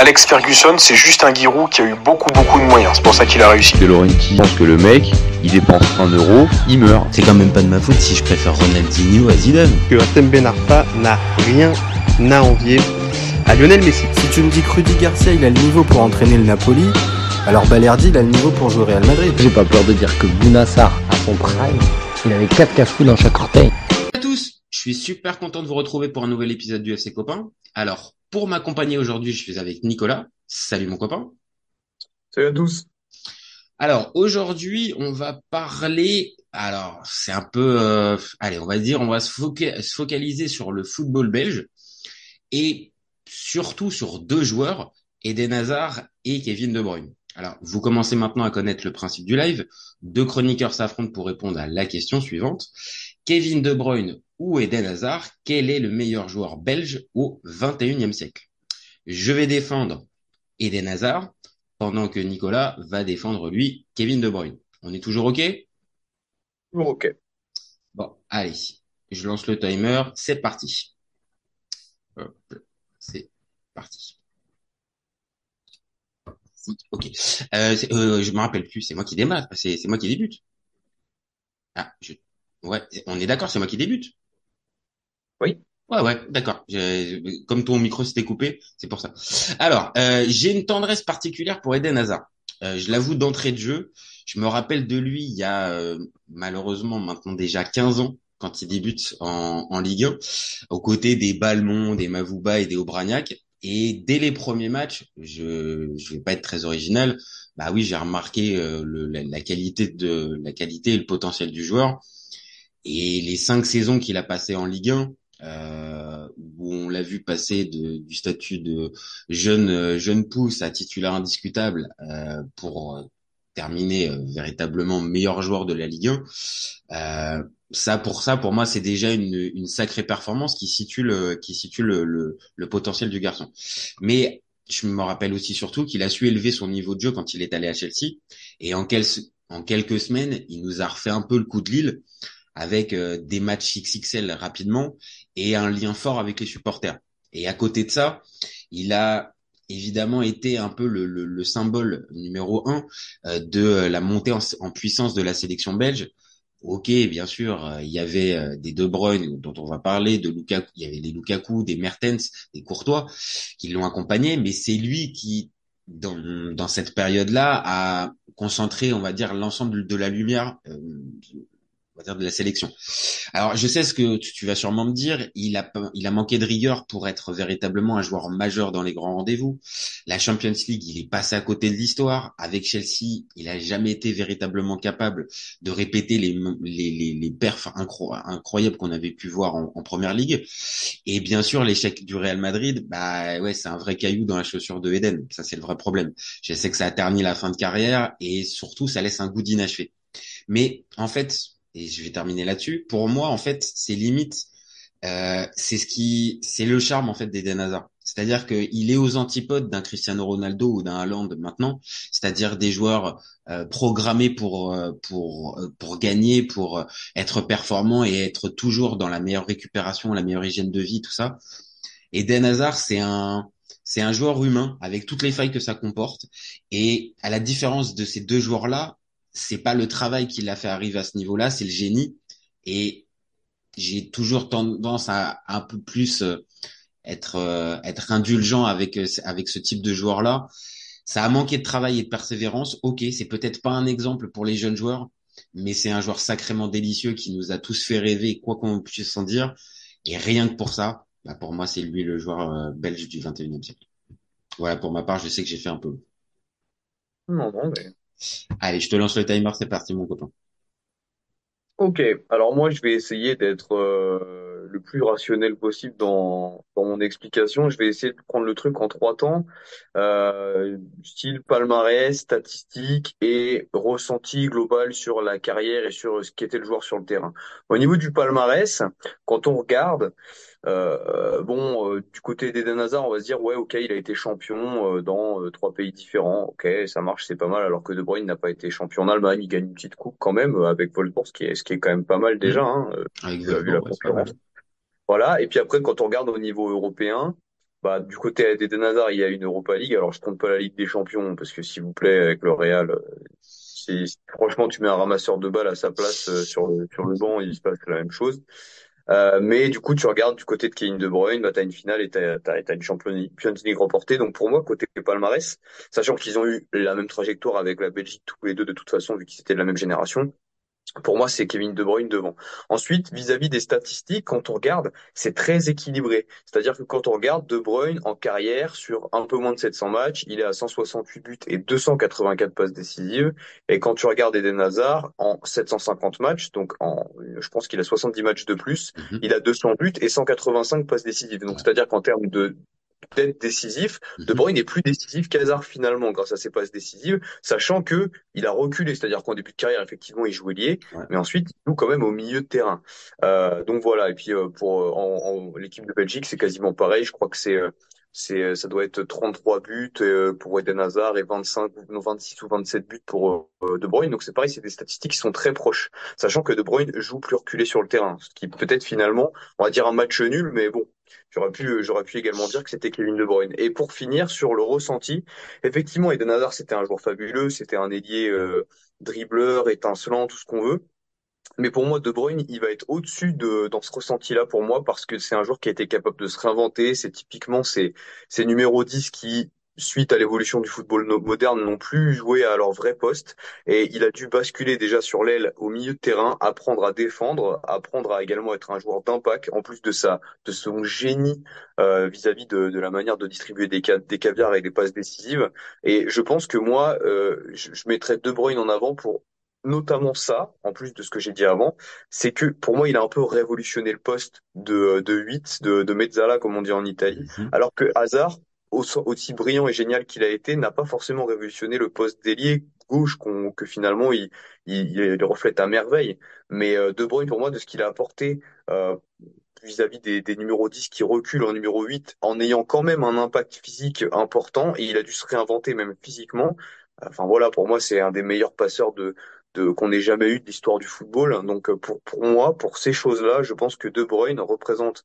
Alex Ferguson, c'est juste un Giroud qui a eu beaucoup beaucoup de moyens. C'est pour ça qu'il a réussi. De Laurenti pense que le mec, il dépense un euro, il meurt. C'est quand même pas de ma faute si je préfère Ronaldinho à Zidane. Que Atem Ben Arfa n'a rien à envier à Lionel Messi. Si tu me dis que Rudy Garcia il a le niveau pour entraîner le Napoli, alors Balerdi il a le niveau pour jouer au Real Madrid. J'ai pas peur de dire que Bounassar, à son prime, il avait 4 cafous dans chaque orteil. à tous, je suis super content de vous retrouver pour un nouvel épisode du FC Copain. Alors, pour m'accompagner aujourd'hui, je suis avec Nicolas. Salut mon copain. Salut à tous. Alors, aujourd'hui, on va parler, alors c'est un peu, euh, allez, on va dire, on va se, foca- se focaliser sur le football belge et surtout sur deux joueurs, Eden Hazard et Kevin De Bruyne. Alors, vous commencez maintenant à connaître le principe du live. Deux chroniqueurs s'affrontent pour répondre à la question suivante. Kevin De Bruyne ou Eden Hazard, quel est le meilleur joueur belge au 21e siècle? Je vais défendre Eden Hazard pendant que Nicolas va défendre lui Kevin De Bruyne. On est toujours OK? Bon, ok. Bon, allez, je lance le timer, c'est parti. C'est parti. Ok. Euh, euh, je me rappelle plus, c'est moi qui démarre, c'est c'est moi qui débute. Ah, je... ouais, on est d'accord, c'est moi qui débute. Oui. Ouais, ouais, d'accord. Comme ton micro s'était coupé, c'est pour ça. Alors, euh, j'ai une tendresse particulière pour Eden Hazard. Euh, je l'avoue d'entrée de jeu. Je me rappelle de lui il y a euh, malheureusement maintenant déjà 15 ans quand il débute en, en Ligue 1, aux côtés des Balmont, des Mavouba et des Aubragnac. Et dès les premiers matchs, je je vais pas être très original. Bah oui, j'ai remarqué euh, le, la, la qualité de la qualité et le potentiel du joueur. Et les cinq saisons qu'il a passées en Ligue 1, euh, où on l'a vu passer de, du statut de jeune euh, jeune pousse à titulaire indiscutable euh, pour euh, terminer euh, véritablement meilleur joueur de la Ligue 1. Euh, ça pour ça pour moi c'est déjà une, une sacrée performance qui situe le qui situe le, le, le potentiel du garçon. Mais je me rappelle aussi surtout qu'il a su élever son niveau de jeu quand il est allé à Chelsea et en, en quelques semaines il nous a refait un peu le coup de Lille avec des matchs XXL rapidement et un lien fort avec les supporters. Et à côté de ça, il a évidemment été un peu le, le, le symbole numéro un euh, de la montée en, puissance de la sélection belge. Ok, bien sûr, euh, il y avait euh, des De Bruyne dont on va parler, de Lukaku, il y avait des Lukaku, des Mertens, des Courtois qui l'ont accompagné, mais c'est lui qui, dans, dans cette période-là, a concentré, on va dire, l'ensemble de la lumière euh, de la sélection. Alors, je sais ce que tu, vas sûrement me dire. Il a, il a manqué de rigueur pour être véritablement un joueur majeur dans les grands rendez-vous. La Champions League, il est passé à côté de l'histoire. Avec Chelsea, il a jamais été véritablement capable de répéter les, les, les, les perfs incro incroyables qu'on avait pu voir en, en, première ligue. Et bien sûr, l'échec du Real Madrid, bah ouais, c'est un vrai caillou dans la chaussure de Eden. Ça, c'est le vrai problème. Je sais que ça a terni la fin de carrière et surtout, ça laisse un goût d'inachevé. Mais en fait, et je vais terminer là-dessus. Pour moi, en fait, c'est limite, euh, c'est ce qui, c'est le charme en fait d'Eden Hazard. C'est-à-dire qu'il est aux antipodes d'un Cristiano Ronaldo ou d'un Haaland maintenant, c'est-à-dire des joueurs euh, programmés pour euh, pour pour gagner, pour être performants et être toujours dans la meilleure récupération, la meilleure hygiène de vie, tout ça. Eden Hazard, c'est un c'est un joueur humain avec toutes les failles que ça comporte. Et à la différence de ces deux joueurs-là, c'est pas le travail qui l'a fait arriver à ce niveau-là, c'est le génie. Et j'ai toujours tendance à un peu plus être être indulgent avec avec ce type de joueur-là. Ça a manqué de travail et de persévérance. Ok, c'est peut-être pas un exemple pour les jeunes joueurs, mais c'est un joueur sacrément délicieux qui nous a tous fait rêver, quoi qu'on puisse en dire. Et rien que pour ça, bah pour moi, c'est lui le joueur belge du 21e siècle. Voilà, pour ma part, je sais que j'ai fait un peu. Non, non, mais Allez, je te lance le timer, c'est parti mon copain. Ok, alors moi je vais essayer d'être euh, le plus rationnel possible dans, dans mon explication. Je vais essayer de prendre le truc en trois temps, euh, style palmarès, statistique et ressenti global sur la carrière et sur ce qu'était le joueur sur le terrain. Au niveau du palmarès, quand on regarde, euh, bon, euh, du côté d'Eden Hazard, on va se dire ouais, ok, il a été champion euh, dans euh, trois pays différents, ok, ça marche, c'est pas mal. Alors que De Bruyne n'a pas été champion en Allemagne, il gagne une petite coupe quand même euh, avec Wolfsburg, ce qui est, ce qui est quand même pas mal déjà. Hein, Avec vu la concurrence. Voilà. Et puis après, quand on regarde au niveau européen, bah, du côté d'Eden Hazard, il y a une Europa League. Alors, je compte pas la Ligue des Champions parce que, s'il vous plaît, avec le Real, c'est, franchement, tu mets un ramasseur de balles à sa place euh, sur le, sur le banc, il se passe la même chose. Euh, mais du coup, tu regardes du côté de Kevin De Bruyne, bah, tu as une finale et tu as, une Champions League remportée. Donc pour moi, côté palmarès, sachant qu'ils ont eu la même trajectoire avec la Belgique tous les deux de toute façon, vu qu'ils étaient de la même génération, pour moi, c'est Kevin De Bruyne devant. Ensuite, vis-à-vis des statistiques, quand on regarde, c'est très équilibré. C'est-à-dire que quand on regarde De Bruyne en carrière, sur un peu moins de 700 matchs, il est à 168 buts et 284 passes décisives. Et quand tu regardes Eden Hazard, en 750 matchs, donc en, je pense qu'il a 70 matchs de plus, Mhm. il a 200 buts et 185 passes décisives. Donc, c'est-à-dire qu'en termes de d'être décisif. De Mhm. Bruyne est plus décisif qu'Hazard finalement grâce à ses passes décisives, sachant que il a reculé, c'est-à-dire qu'en début de carrière effectivement il jouait lié, Ouais. mais ensuite il joue quand même au milieu de terrain. Euh, donc voilà. Et puis euh, pour euh, en, en- l'équipe de Belgique c'est quasiment pareil. Je crois que c'est euh, c'est euh, ça doit être 33 buts euh, pour Eden Hazard et 25 non 26 ou 27 buts pour euh, De Bruyne. Donc c'est pareil, c'est des statistiques qui sont très proches, sachant que De Bruyne joue plus reculé sur le terrain, ce qui peut-être finalement on va dire un match nul, mais bon. J'aurais pu, j'aurais pu également dire que c'était Kevin De Bruyne. Et pour finir sur le ressenti, effectivement, Eden Hazard, c'était un joueur fabuleux, c'était un ailier euh, dribbleur, étincelant, tout ce qu'on veut. Mais pour moi, De Bruyne, il va être au-dessus de dans ce ressenti-là pour moi parce que c'est un joueur qui a été capable de se réinventer. C'est typiquement ces ces numéros 10 qui suite à l'évolution du football moderne n'ont plus joué à leur vrai poste et il a dû basculer déjà sur l'aile au milieu de terrain, apprendre à défendre, apprendre à également être un joueur d'impact en plus de sa de son génie euh, vis-à-vis de, de la manière de distribuer des, des caviars et des passes décisives. Et je pense que moi, euh, je, je mettrais De Bruyne en avant pour notamment ça, en plus de ce que j'ai dit avant, c'est que pour moi, il a un peu révolutionné le poste de, de 8, de, de mezzala, comme on dit en Italie, Mhm. alors que Hazard, aussi brillant et génial qu'il a été, n'a pas forcément révolutionné le poste d'ailier gauche que finalement il, il, il reflète à merveille. Mais euh, De Bruyne, pour moi, de ce qu'il a apporté euh, vis-à-vis des, des numéros 10 qui reculent en numéro 8 en ayant quand même un impact physique important et il a dû se réinventer même physiquement. Enfin voilà, pour moi, c'est un des meilleurs passeurs de, de qu'on ait jamais eu de l'histoire du football. Donc euh, pour, pour moi, pour ces choses-là, je pense que De Bruyne représente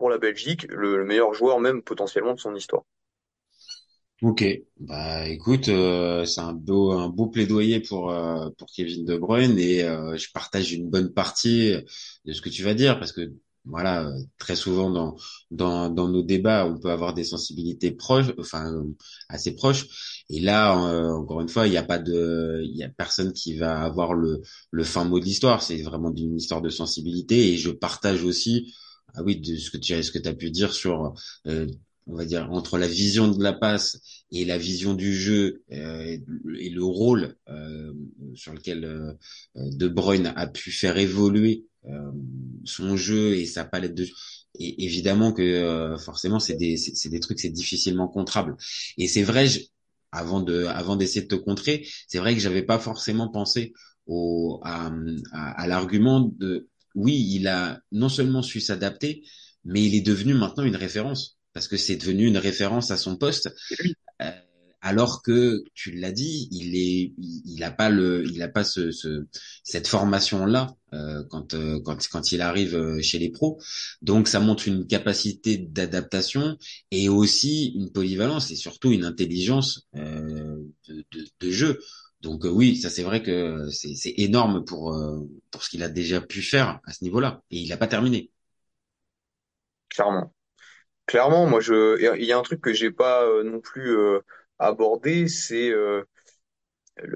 pour la Belgique le, le meilleur joueur même potentiellement de son histoire. Ok, bah écoute, euh, c'est un beau un beau plaidoyer pour euh, pour Kevin De Bruyne et euh, je partage une bonne partie de ce que tu vas dire parce que voilà euh, très souvent dans dans dans nos débats on peut avoir des sensibilités proches enfin assez proches. Et là encore une fois il n'y a pas de il y a personne qui va avoir le le fin mot de l'histoire. C'est vraiment une histoire de sensibilité et je partage aussi ah oui de ce que tu as pu dire sur euh, on va dire entre la vision de la passe et la vision du jeu euh, et le rôle euh, sur lequel euh, De Bruyne a pu faire évoluer euh, son jeu et sa palette de jeu. Et évidemment que euh, forcément c'est des c'est des trucs c'est difficilement contrable. Et c'est vrai je, avant de avant d'essayer de te contrer, c'est vrai que j'avais pas forcément pensé au à, à l'argument de oui, il a non seulement su s'adapter, mais il est devenu maintenant une référence parce que c'est devenu une référence à son poste. Euh, alors que tu l'as dit, il est, il, a pas le, il a pas ce, ce cette formation là euh, quand euh, quand quand il arrive euh, chez les pros. Donc ça montre une capacité d'adaptation et aussi une polyvalence et surtout une intelligence euh, de, de, de jeu. Donc euh, oui, ça c'est vrai que c'est énorme pour euh, pour ce qu'il a déjà pu faire à ce niveau-là et il n'a pas terminé. Clairement. Clairement, moi je il y a un truc que j'ai pas euh, non plus abordé, c'est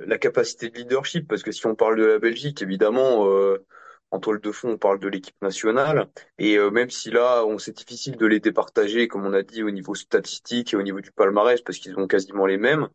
la capacité de leadership, parce que si on parle de la Belgique, évidemment, en toile de fond, on parle de l'équipe nationale, et même si là, on c'est difficile de les départager, comme on a dit, au niveau statistique et au niveau du palmarès, parce qu'ils ont quasiment les mêmes.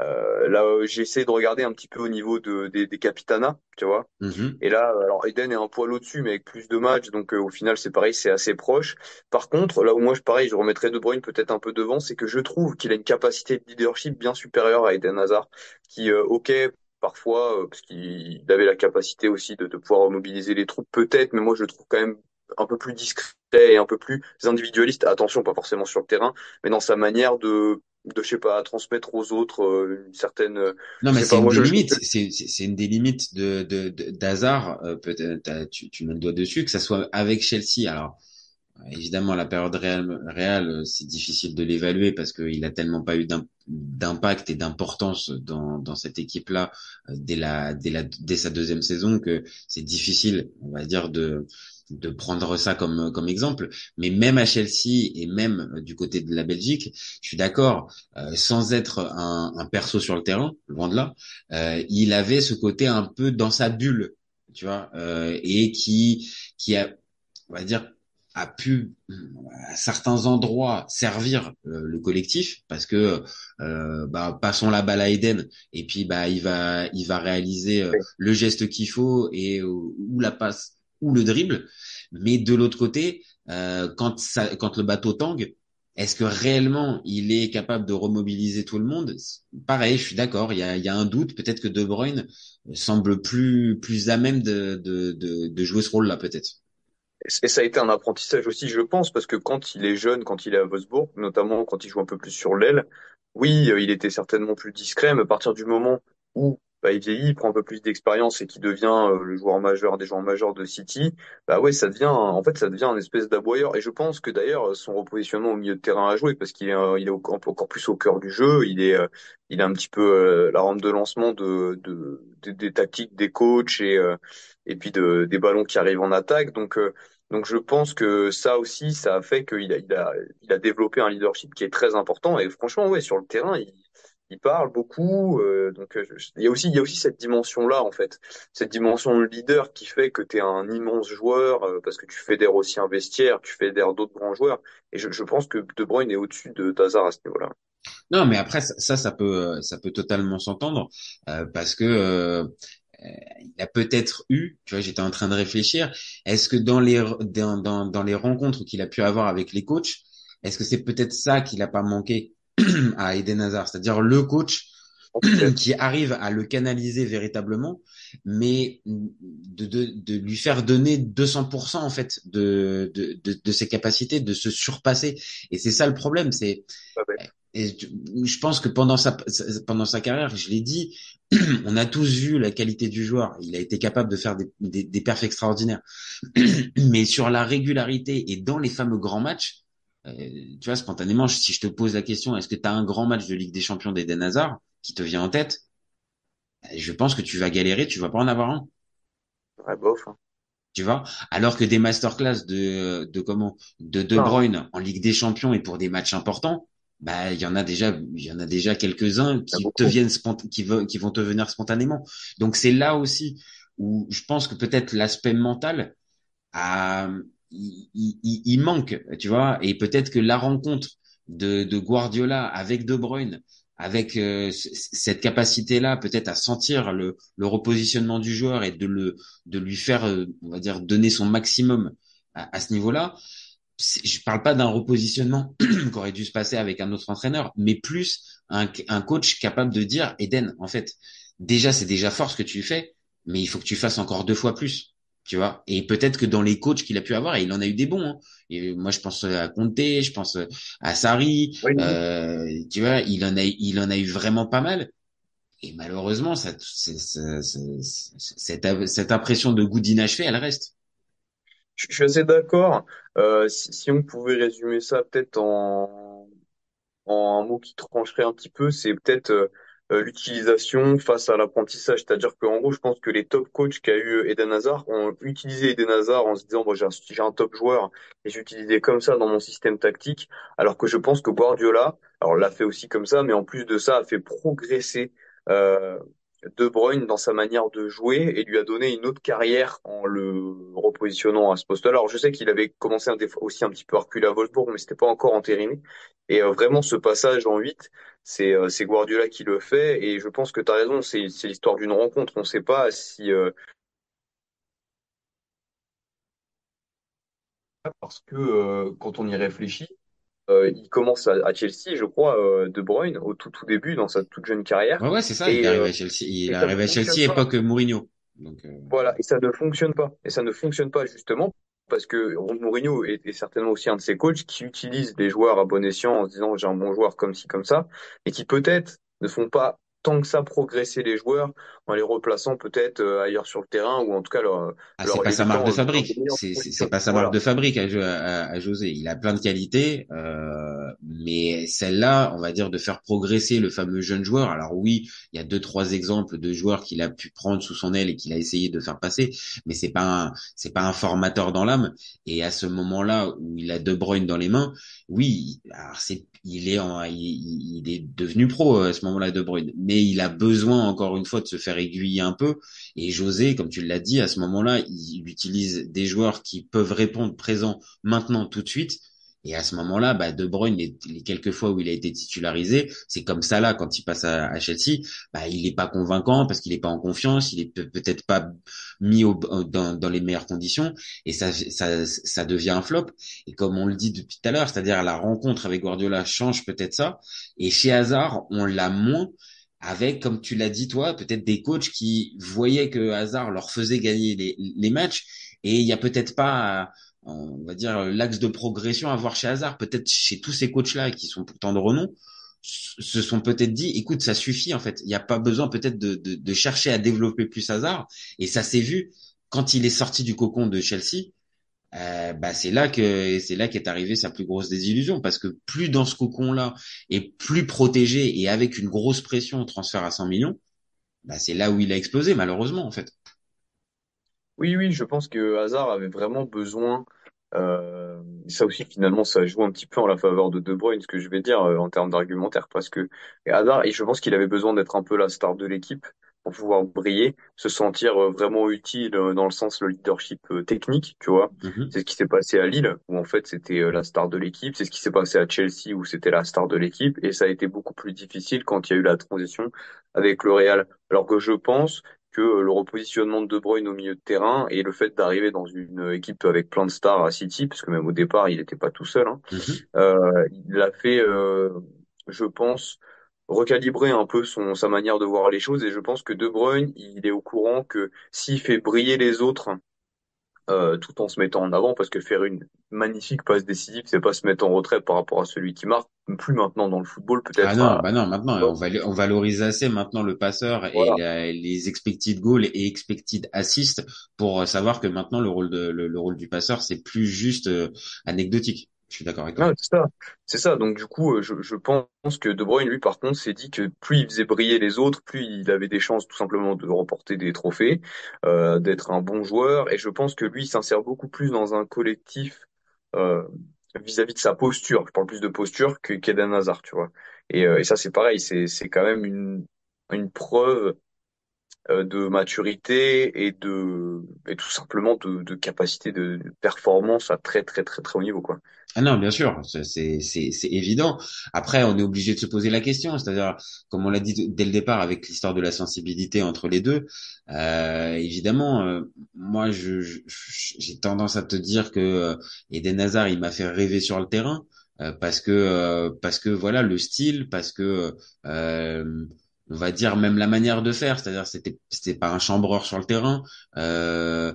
Euh, là, euh, j'ai essayé de regarder un petit peu au niveau de, des, des capitanats, tu vois. Mhm. Et là, alors Eden est un poil au-dessus, mais avec plus de matchs, donc euh, au final c'est pareil, c'est assez proche. Par contre, là où moi je pareil, je remettrais De Bruyne peut-être un peu devant, c'est que je trouve qu'il a une capacité de leadership bien supérieure à Eden Hazard, qui euh, ok parfois euh, parce qu'il avait la capacité aussi de, de pouvoir mobiliser les troupes peut-être, mais moi je le trouve quand même un peu plus discret et un peu plus individualiste. Attention, pas forcément sur le terrain, mais dans sa manière de de je sais pas transmettre aux autres euh, une certaine euh, Non, mais c'est une des limites. C'est une des limites de de d'Hazard. euh, peut-être tu tu mets le doigt dessus que ça soit avec Chelsea. Alors Évidemment, la période réelle, réelle c'est difficile de l'évaluer parce qu'il a tellement pas eu d'impact et d'importance dans, dans cette équipe-là euh, dès la, dès la, dès sa deuxième saison que c'est difficile, on va dire, de, de prendre ça comme comme exemple. Mais même à Chelsea et même du côté de la Belgique, je suis d'accord, euh, sans être un, un, perso sur le terrain, loin de là, euh, il avait ce côté un peu dans sa bulle, tu vois, euh, et qui qui a, on va dire a pu à certains endroits servir euh, le collectif parce que euh, bah, passons la balle à Eden et puis bah il va il va réaliser euh, le geste qu'il faut et ou la passe ou le dribble mais de l'autre côté quand ça quand le bateau tangue est-ce que réellement il est capable de remobiliser tout le monde? Pareil, je suis d'accord. Il y a, y a un doute. Peut-être que De Bruyne semble plus plus à même de de, de, de jouer ce rôle-là, peut-être. Et ça a été un apprentissage aussi, je pense, parce que quand il est jeune, quand il est à Wolfsburg, notamment quand il joue un peu plus sur l'aile, oui, euh, il était certainement plus discret, mais à partir du moment où bah, il vieillit, il prend un peu plus d'expérience et qui devient euh, le joueur majeur des joueurs majeurs de City, bah ouais, ça devient, en fait, ça devient un espèce d'aboyeur. Et je pense que d'ailleurs, son repositionnement au milieu de terrain a joué parce qu'il est, euh, il est encore plus au cœur du jeu. Il est, il est un petit peu la rampe de lancement de, de, des tactiques des coachs et et puis de, des ballons qui arrivent en attaque. Donc donc je pense que ça aussi, ça a fait qu'il a, il a, il a développé un leadership qui est très important. Et franchement, ouais, sur le terrain, il, il parle beaucoup. Euh, donc euh, il y a aussi il y a aussi cette dimension là en fait, cette dimension de leader qui fait que tu es un immense joueur euh, parce que tu fédères aussi un vestiaire, tu fédères d'autres grands joueurs. Et je, je pense que De Bruyne est au-dessus de Tazar à ce niveau-là. Non, mais après ça, ça peut, ça peut totalement s'entendre parce que il a peut-être eu, tu vois, j'étais en train de réfléchir, est-ce que dans les dans, dans, dans les rencontres qu'il a pu avoir avec les coachs, est-ce que c'est peut-être ça qu'il a pas manqué? À Eden Hazard, c'est-à-dire le coach qui arrive à le canaliser véritablement, mais de, de, de lui faire donner 200% en fait de, de, de, ses capacités, de se surpasser. Et c'est ça le problème, c'est et je pense que pendant sa pendant sa carrière, je l'ai dit, on a tous vu la qualité du joueur. Il a été capable de faire des, des, des perfs extraordinaires. Mais sur la régularité et dans les fameux grands matchs, tu vois, spontanément, si je te pose la question, est-ce que tu as un grand match de Ligue des Champions d'Eden Hazard qui te vient en tête Je pense que tu vas galérer, tu vas pas en avoir un. Ouais, bof. Hein. Tu vois? Alors que des masterclass de, de comment De De Bruyne en Ligue des Champions et pour des matchs importants, bah il y en a déjà il y en a déjà quelques-uns qui te viennent qui, qui vont te venir spontanément. Donc c'est là aussi où je pense que peut-être l'aspect mental a il, manque, tu vois, et peut-être que la rencontre de, Guardiola avec De Bruyne, avec euh, cette capacité-là, peut-être à sentir le, repositionnement du joueur et de le de lui faire, euh, on va dire, donner son maximum à, ce niveau-là, je parle pas d'un repositionnement qui aurait dû se passer avec un autre entraîneur, mais plus un, un coach capable de dire, Eden, en fait, déjà c'est déjà fort ce que tu fais, mais il faut que tu fasses encore deux fois plus, tu vois. Et peut-être que dans les coachs qu'il a pu avoir, et il en a eu des bons. Hein. Et moi, je pense à Conte, je pense à Sarri, euh, tu vois, il en a, il en a eu vraiment pas mal. Et malheureusement, ça, cette, cette impression de goût d'inachevé, elle reste. Je suis assez d'accord. Euh, si, si, on pouvait résumer ça peut-être en, en un mot qui trancherait un petit peu, c'est peut-être euh, l'utilisation face à l'apprentissage. C'est-à-dire qu'en gros, je pense que les top coachs qu'a eu Eden Hazard ont utilisé Eden Hazard en se disant, bon, j'ai un, un, top joueur et j'utilisais comme ça dans mon système tactique. Alors que je pense que Guardiola, alors l'a fait aussi comme ça, mais en plus de ça, a fait progresser euh, de Bruyne dans sa manière de jouer et lui a donné une autre carrière en le repositionnant à ce poste-là. Alors je sais qu'il avait commencé aussi un petit peu à reculer à Wolfsburg, mais c'était pas encore entériné. Et euh, vraiment ce passage en 8, c'est euh, c'est Guardiola qui le fait et je pense que tu as raison, c'est l'histoire d'une rencontre. On ne sait pas si euh, parce que quand on y réfléchit, euh, il commence à, à, Chelsea, je crois, euh, De Bruyne, au tout, tout début, dans sa toute jeune carrière. Ouais, ouais c'est ça, il est arrivé à euh, Chelsea, il est arrivé à Chelsea époque Mourinho. Donc, euh... Voilà, et ça ne fonctionne pas. Et ça ne fonctionne pas justement parce que Mourinho est, est, certainement aussi un de ces coachs qui utilise des joueurs à bon escient en se disant j'ai un bon joueur comme ci, comme ça, et qui peut-être ne font pas tant que ça progresser les joueurs en les replaçant peut-être euh, ailleurs sur le terrain ou en tout cas leur, Ah, leur c'est pas sa marque de euh, fabrique. C'est c'est conditions. c'est pas sa marque Voilà. de fabrique à, à, à José. Il a plein de qualités, euh, mais celle-là, on va dire de faire progresser le fameux jeune joueur. Alors oui, il y a deux trois exemples de joueurs qu'il a pu prendre sous son aile et qu'il a essayé de faire passer, mais c'est pas un c'est pas un formateur dans l'âme. Et à ce moment-là où il a De Bruyne dans les mains, oui, alors c'est il est en, il, il est devenu pro euh, à ce moment-là De Bruyne, mais il a besoin encore une fois de se faire aiguiller un peu et José, comme tu l'as dit, à ce moment-là, il utilise des joueurs qui peuvent répondre présent maintenant tout de suite. Et à ce moment-là, bah, De Bruyne, les, quelques fois où il a été titularisé, c'est comme ça là, quand il passe à, Chelsea, bah, il n'est pas convaincant parce qu'il n'est pas en confiance, il est peut- peut-être pas mis dans les meilleures conditions, et ça, ça, ça devient un flop. Et comme on le dit depuis tout à l'heure, c'est-à-dire la rencontre avec Guardiola change peut-être ça. Et chez Hazard, on l'a moins avec, comme tu l'as dit toi, peut-être des coachs qui voyaient que Hazard leur faisait gagner les, matchs et il y a peut-être pas, on va dire, l'axe de progression à voir chez Hazard. Peut-être chez tous ces coachs-là qui sont pourtant de renom, se sont peut-être dit, écoute, ça suffit en fait. Il n'y a pas besoin peut-être de, de, de chercher à développer plus Hazard. Et ça s'est vu quand il est sorti du cocon de Chelsea. Euh, bah c'est là que c'est là qu'est arrivée sa plus grosse désillusion parce que plus dans ce cocon là et plus protégé et avec une grosse pression au transfert à 100 millions bah c'est là où il a explosé malheureusement en fait Oui, oui, je pense que Hazard avait vraiment besoin. Euh, ça aussi, finalement, ça joue un petit peu en la faveur de De Bruyne, ce que je vais dire euh, en termes d'argumentaire, parce que Hazard, et je pense qu'il avait besoin d'être un peu la star de l'équipe pour pouvoir briller, se sentir euh, vraiment utile euh, dans le sens le leadership euh, technique, tu vois. Mhm. C'est ce qui s'est passé à Lille, où en fait c'était la star de l'équipe. C'est ce qui s'est passé à Chelsea, où c'était la star de l'équipe, et ça a été beaucoup plus difficile quand il y a eu la transition avec le Real. Alors que je pense que le repositionnement de De Bruyne au milieu de terrain et le fait d'arriver dans une équipe avec plein de stars à City, parce que même au départ, il n'était pas tout seul, hein, Mhm. euh, il a fait, euh, je pense, recalibrer un peu son, sa manière de voir les choses. Et je pense que De Bruyne, il est au courant que s'il fait briller les autres euh, tout en se mettant en avant, parce que faire une magnifique passe décisive, c'est pas se mettre en retrait par rapport à celui qui marque, plus maintenant dans le football, ah peut-être non à, bah non maintenant on, valo- on valorise assez maintenant le passeur et voilà. la- les expected goals et expected assists pour savoir que maintenant le rôle de le, le rôle du passeur c'est plus juste euh, anecdotique je suis d'accord avec toi c'est ça. Donc du coup, euh, je, pense que De Bruyne, lui, par contre, s'est dit que plus il faisait briller les autres, plus il avait des chances tout simplement de remporter des trophées, euh, d'être un bon joueur. Et je pense que lui, il s'insère beaucoup plus dans un collectif euh, vis-à-vis de sa posture. Je parle plus de posture que qu'Eden Hazard, tu vois. Et, ça, c'est pareil, c'est quand même une preuve de maturité et de et tout simplement de, de capacité de, performance à très très très très haut niveau, quoi. Ah non, bien sûr, c'est c'est c'est évident. Après, on est obligé de se poser la question, c'est-à-dire, comme on l'a dit dès le départ avec l'histoire de la sensibilité entre les deux, euh, évidemment, euh, moi, je je- j'ai tendance à te dire que euh, Eden Hazard, il m'a fait rêver sur le terrain euh, parce que euh, parce que voilà le style, parce que euh, on va dire même la manière de faire, c'est-à-dire c'était c'était pas un chambreur sur le terrain. Euh,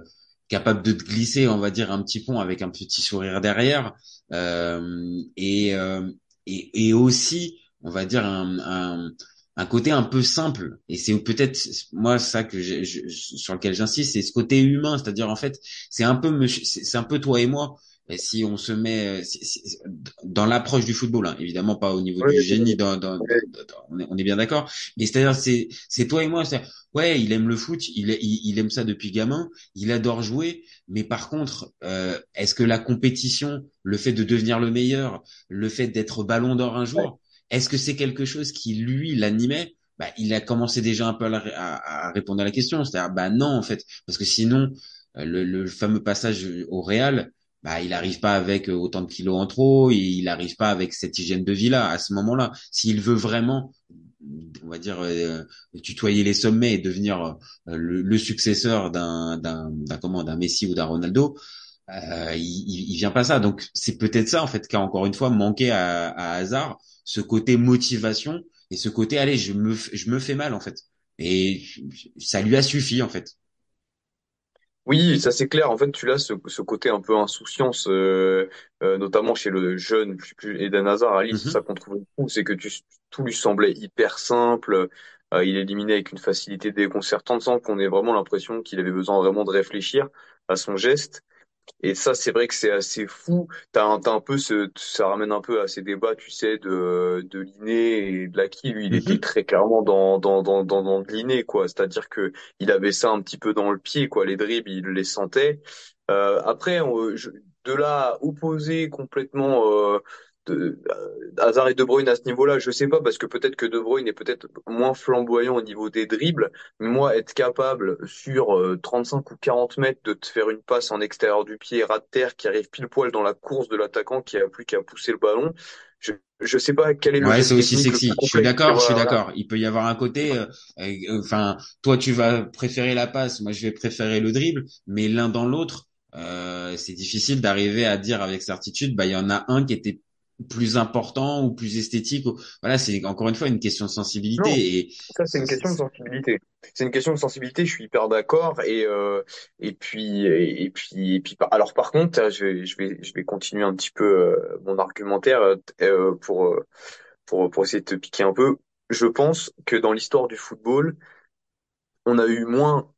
capable de glisser, on va dire, un petit pont avec un petit sourire derrière. Euh, et, euh, et, aussi, on va dire, un, un, côté un peu simple. Et c'est peut-être moi ça que sur lequel j'insiste, c'est ce côté humain. C'est-à-dire, en fait, c'est un peu c'est un peu toi et moi. Et si on se met si- si- dans l'approche du football, hein, évidemment pas au niveau Oui, du génie, dans, dans, oui, dans- dans- on, est, on est bien d'accord. Mais c'est-à-dire, c'est c'est toi et moi. c'est ouais, il aime le foot, il, il, il aime ça depuis gamin, il adore jouer. Mais par contre, euh, est-ce que la compétition, le fait de devenir le meilleur, le fait d'être ballon d'or un jour, est-ce que c'est quelque chose qui lui l'animait? Bah, il a commencé déjà un peu à- à répondre à la question. C'est-à-dire, bah non en fait, parce que sinon, euh, le, le fameux passage au Real, bah il arrive pas avec euh, autant de kilos en trop, il arrive pas avec cette hygiène de vie là à ce moment-là. S'il veut vraiment, on va dire, euh, tutoyer les sommets et devenir euh, le, successeur d'un d'un comment d'un Messi ou d'un Ronaldo, il, il vient pas ça. Donc c'est peut-être ça en fait qui a encore une fois manqué à, à Hazard, ce côté motivation et ce côté allez je me je me fais mal en fait. Et ça lui a suffi en fait. Oui, ça c'est clair. En fait, tu as ce, ce côté un peu insouciance, euh, euh, notamment chez le jeune plus, plus Eden Hazard Lille. C'est Mhm. ça qu'on trouvait fou, c'est que tu, tout lui semblait hyper simple. Euh, il éliminait avec une facilité déconcertante sans qu'on ait vraiment l'impression qu'il avait besoin vraiment de réfléchir à son geste. Et ça, c'est vrai que c'est assez fou. T'as un, t'as un peu ce, ça ramène un peu à ces débats, tu sais, de, de l'inné et de l'acquis. Lui, il était Mhm. très clairement dans, dans, dans, dans, dans de l'inné, quoi. C'est-à-dire que il avait ça un petit peu dans le pied, quoi. Les dribbles, il les sentait. Euh, après, on- je- de là à opposer complètement, euh, de, euh, Hazard et De Bruyne à ce niveau-là, je sais pas, parce que peut-être que De Bruyne est peut-être moins flamboyant au niveau des dribbles. Moi, être capable sur euh, 35 ou 40 mètres de te faire une passe en extérieur du pied, ras de terre, qui arrive pile poil dans la course de l'attaquant qui a plus qu'à pousser le ballon, je je sais pas quel est le Ouais, c'est aussi sexy. Je suis d'accord, je suis d'accord. Il peut y avoir un côté, euh, euh, enfin, toi tu vas préférer la passe, moi je vais préférer le dribble, mais l'un dans l'autre, euh, c'est difficile d'arriver à dire avec certitude, bah il y en a un qui était plus important ou plus esthétique. Voilà, c'est encore une fois une question de sensibilité Non, et ça c'est une question de sensibilité. C'est une question de sensibilité, je suis hyper d'accord. Et euh, et puis et, puis et puis alors par contre, je vais je vais je vais continuer un petit peu euh, mon argumentaire euh, euh, pour euh, pour pour essayer de te piquer un peu. Je pense que dans l'histoire du football, on a eu moins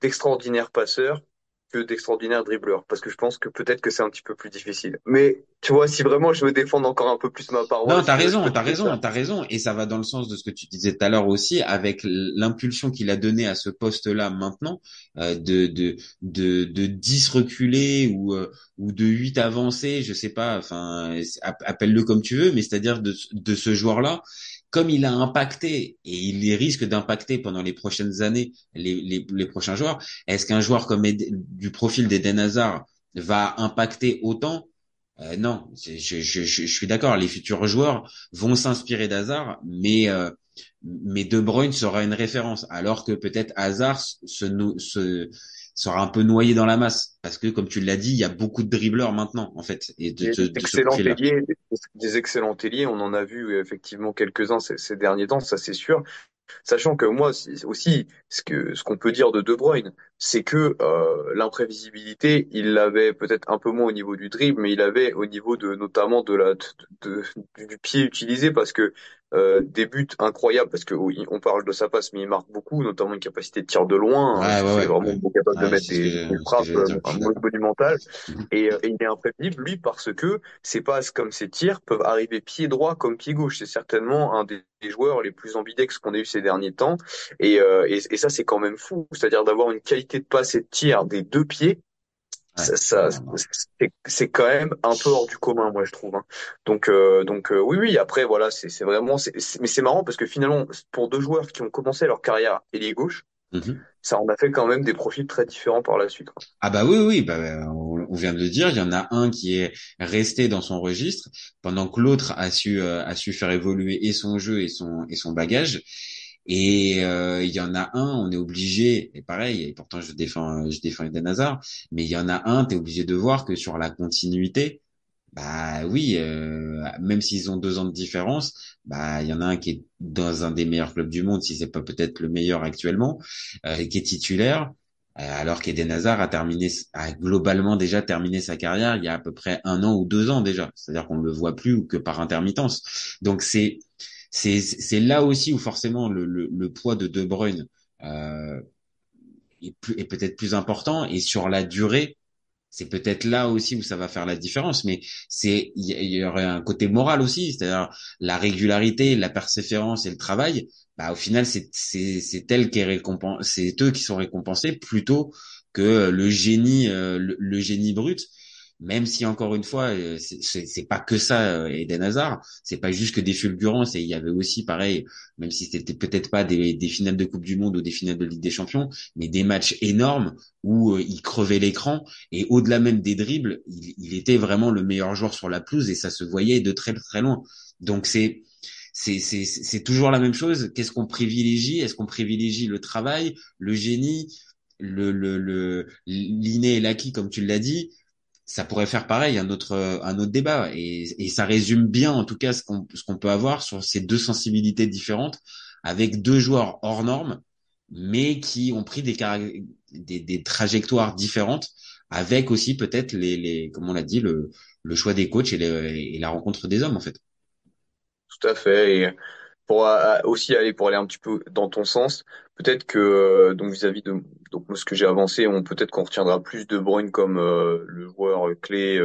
d'extraordinaires passeurs que d'extraordinaires dribbleurs, parce que je pense que peut-être que c'est un petit peu plus difficile. Mais tu vois, si vraiment je veux défendre encore un peu plus ma Non, paroisse, t'as raison, t'as raison, t'as raison, et ça va dans le sens de ce que tu disais tout à l'heure aussi, avec l'impulsion qu'il a donnée à ce poste-là maintenant, euh, de de de de 10 reculés ou euh, ou de 8 avancés, je sais pas, enfin app- appelle-le comme tu veux, mais c'est-à-dire de de ce joueur-là, comme il a impacté et il risque d'impacter pendant les prochaines années les les, prochains joueurs, est-ce qu'un joueur comme du profil d'Eden Hazard va impacter autant? Euh, non, je, suis d'accord. Les futurs joueurs vont s'inspirer d'Hazard, mais euh, mais De Bruyne sera une référence, alors que peut-être Hazard se, no- se sera un peu noyé dans la masse, parce que comme tu l'as dit, il y a beaucoup de dribbleurs maintenant, en fait, et de, de, de ce excellents profil-là. ailiers, des, des excellents ailiers, on en a vu effectivement quelques-uns ces, ces derniers temps, ça c'est sûr. Sachant que moi si- aussi, ce que ce qu'on peut dire de De Bruyne, c'est que euh, l'imprévisibilité, il l'avait peut-être un peu moins au niveau du dribble, mais il avait au niveau de notamment de la de, du pied utilisé parce que euh, des buts incroyables parce que oui, on parle de sa passe, mais il marque beaucoup, notamment une capacité de tir de loin. hein, Ouais, vraiment ouais. capable de mettre des, frappes euh, monumentales. Mhm. Et, euh, et il est imprévisible, lui, parce que ses passes comme ses tirs peuvent arriver pied droit comme pied gauche. C'est certainement un des, des joueurs les plus ambidex qu'on ait eu ces derniers temps. Et, euh, et, et ça, c'est quand même fou. C'est-à-dire d'avoir une qualité de passe et de tir des deux pieds, ça, c'est quand même un peu hors du commun, moi, je trouve. hein. Donc, euh, donc euh, oui, oui. Après, voilà, c'est vraiment, c'est c'est- mais c'est marrant parce que finalement, pour deux joueurs qui ont commencé leur carrière ailier gauche, Mhm. ça en a fait quand même des profils très différents par la suite. quoi. Ah bah oui, oui, bah, on, on vient de le dire, il y en a un qui est resté dans son registre, pendant que l'autre a su euh, a su faire évoluer et son jeu et son et son bagage. Et euh, il y en a un, on est obligé, et pareil, et pourtant je défends je défends Eden Hazard, mais il y en a un, t'es obligé de voir que sur la continuité, bah oui, euh, même s'ils ont deux ans de différence, bah il y en a un qui est dans un des meilleurs clubs du monde, si c'est pas peut-être le meilleur actuellement, euh, qui est titulaire, euh, alors qu'Eden Hazard a terminé, a globalement déjà terminé sa carrière il y a à peu près un an ou deux ans déjà. C'est-à-dire qu'on ne le voit plus ou que par intermittence. Donc c'est c'est là aussi où forcément le le, le poids de De Bruyne euh, est, est peut-être plus important et sur la durée c'est peut-être là aussi où ça va faire la différence, mais c'est il y, aurait un côté moral aussi, c'est-à-dire la régularité, la persévérance et le travail. Bah au final c'est c'est elle qui est c'est eux qui sont récompensés plutôt que le génie euh, le génie brut. Même si encore une fois euh, c'est pas que ça euh, Eden Hazard, c'est pas juste que des fulgurances. Et il y avait aussi pareil, même si c'était peut-être pas des des finales de Coupe du Monde ou des finales de Ligue des Champions, mais des matchs énormes où euh, il crevait l'écran. Et au-delà même des dribbles, il, il était vraiment le meilleur joueur sur la pelouse et ça se voyait de très très loin. Donc c'est c'est toujours la même chose. Qu'est-ce qu'on privilégie? Est-ce qu'on privilégie le travail, le génie, le le le l'inné et l'acquis comme tu l'as dit? Ça pourrait faire pareil un autre un autre débat et et ça résume bien en tout cas ce qu'on ce qu'on peut avoir sur ces deux sensibilités différentes avec deux joueurs hors normes mais qui ont pris des des, des trajectoires différentes avec aussi peut-être les, les comme on l'a dit le, le choix des coachs et, les, et la rencontre des hommes en fait. Tout à fait. Pour euh, aussi aller pour aller un petit peu dans ton sens, peut-être que euh, donc vis-à-vis de donc ce que j'ai avancé, on peut-être qu'on retiendra plus De Bruyne comme euh, le joueur clé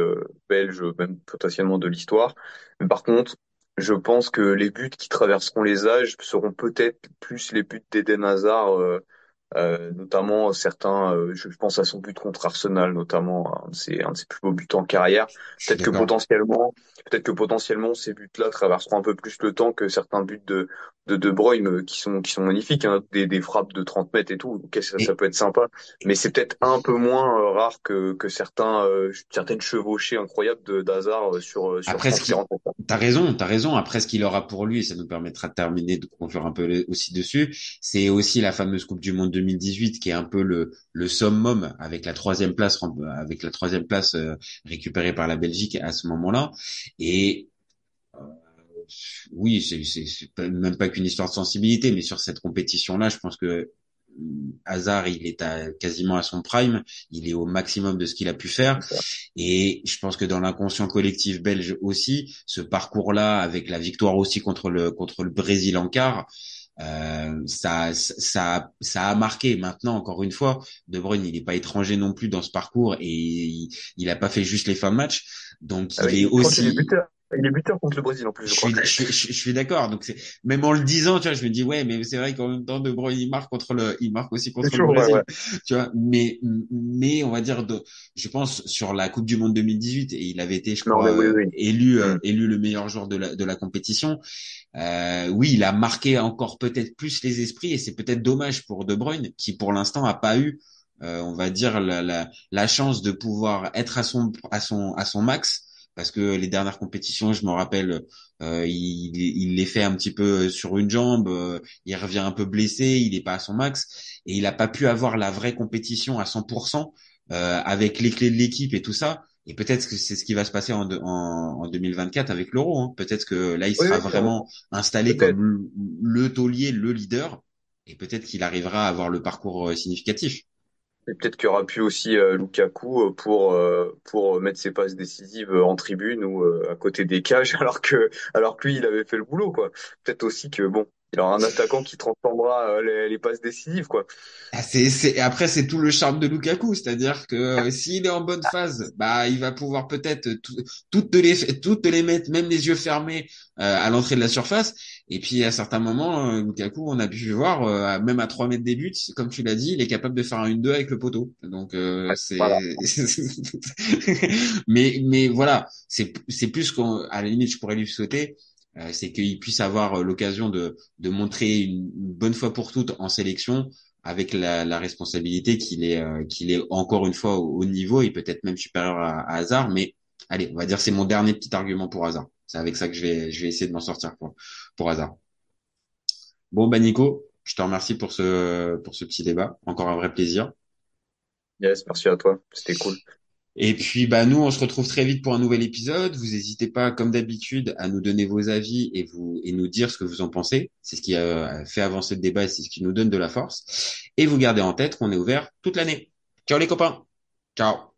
belge, même potentiellement de l'histoire. Mais par contre, je pense que les buts qui traverseront les âges seront peut-être plus les buts d'Eden Hazard euh, notamment certains, euh, je pense à son but contre Arsenal, notamment un de ses, un de ses plus beaux buts en carrière. Peut-être que potentiellement, peut-être que potentiellement ces buts-là traverseront un peu plus le temps que certains buts de de De Bruyne euh, qui sont qui sont magnifiques, hein, des, des frappes de 30 mètres et tout. Ça, ça peut être sympa, mais c'est peut-être un peu moins rare que que certains certaines chevauchées incroyables de d'Hazard sur sur. Après, t'as raison, t'as raison. Après, ce qu'il aura pour lui, et ça nous permettra de terminer de conclure un peu aussi dessus, c'est aussi la fameuse Coupe du Monde 2018 qui est un peu le, le summum avec la troisième place avec la troisième place euh, récupérée par la Belgique à ce moment-là et euh, oui c'est même pas qu'une histoire de sensibilité mais sur cette compétition là je pense que euh, Hazard, il est à, quasiment à son prime, il est au maximum de ce qu'il a pu faire, et je pense que dans l'inconscient collectif belge aussi, ce parcours-là, avec la victoire aussi contre le contre le Brésil en quart, euh, ça, ça, ça a marqué. Maintenant, encore une fois, De Bruyne, il n'est pas étranger non plus dans ce parcours et il, il a pas fait juste les fins de match. Donc, ah il est aussi. Il est buteur contre le Brésil en plus. Je, je, suis, je, je, suis d'accord. Donc même en le disant, tu vois, je me dis ouais, mais c'est vrai qu'en même temps De Bruyne il marque contre le, il marque aussi contre le Brésil. Tu vois, mais mais on va dire de, je pense sur la Coupe du Monde 2018 et il avait été, je crois, élu euh, mm. élu le meilleur joueur de la de la compétition. Euh, oui, il a marqué encore peut-être plus les esprits et c'est peut-être dommage pour De Bruyne qui pour l'instant a pas eu, euh, on va dire la, la la chance de pouvoir être à son à son à son max parce que les dernières compétitions, je me rappelle, euh, il, il les fait un petit peu sur une jambe, euh, il revient un peu blessé, il n'est pas à son max, et il n'a pas pu avoir la vraie compétition à 100% euh, avec les clés de l'équipe et tout ça. Et peut-être que c'est ce qui va se passer en, en, en 2024 avec l'Euro. Hein. Peut-être que là, il sera vraiment installé comme le taulier, le leader, et peut-être qu'il arrivera à avoir le parcours significatif. Et peut-être qu'il y aura pu aussi euh, Lukaku euh, pour euh, pour mettre ses passes décisives en tribune ou à côté des cages, alors que alors que lui il avait fait le boulot quoi. Peut-être aussi que bon, il aura un attaquant qui transformera les, les passes décisives quoi. Ah, c'est c'est après c'est tout le charme de Lukaku, c'est-à-dire que s'il est en bonne phase, bah il va pouvoir peut-être toutes les toutes les mettre même les yeux fermés à l'entrée de la surface et puis à certains moments, euh, Lukaku, on a pu voir, euh, même à 3 mètres des buts, comme tu l'as dit, il est capable de faire un 1-2 avec le poteau. Donc euh, c'est, mais mais voilà, c'est c'est plus qu'à la limite je pourrais lui souhaiter, c'est qu'il puisse avoir l'occasion de de montrer une, bonne fois pour toutes en sélection avec la, la responsabilité qu'il est qu'il est encore une fois au, niveau et peut-être même supérieur à, à Hazard. Mais allez, on va dire c'est mon dernier petit argument pour Hazard. C'est avec ça que je vais, je vais essayer de m'en sortir pour, pour hasard. Bon, bah Nico, je te remercie pour ce, pour ce petit débat. Encore un vrai plaisir. Yes, merci à toi. C'était cool. Et puis, bah, nous, on se retrouve très vite pour un nouvel épisode. Vous n'hésitez pas, comme d'habitude, à nous donner vos avis et vous, et nous dire ce que vous en pensez. C'est ce qui a fait avancer le débat et c'est ce qui nous donne de la force. Et vous gardez en tête qu'on est ouvert toute l'année. Ciao les copains. Ciao.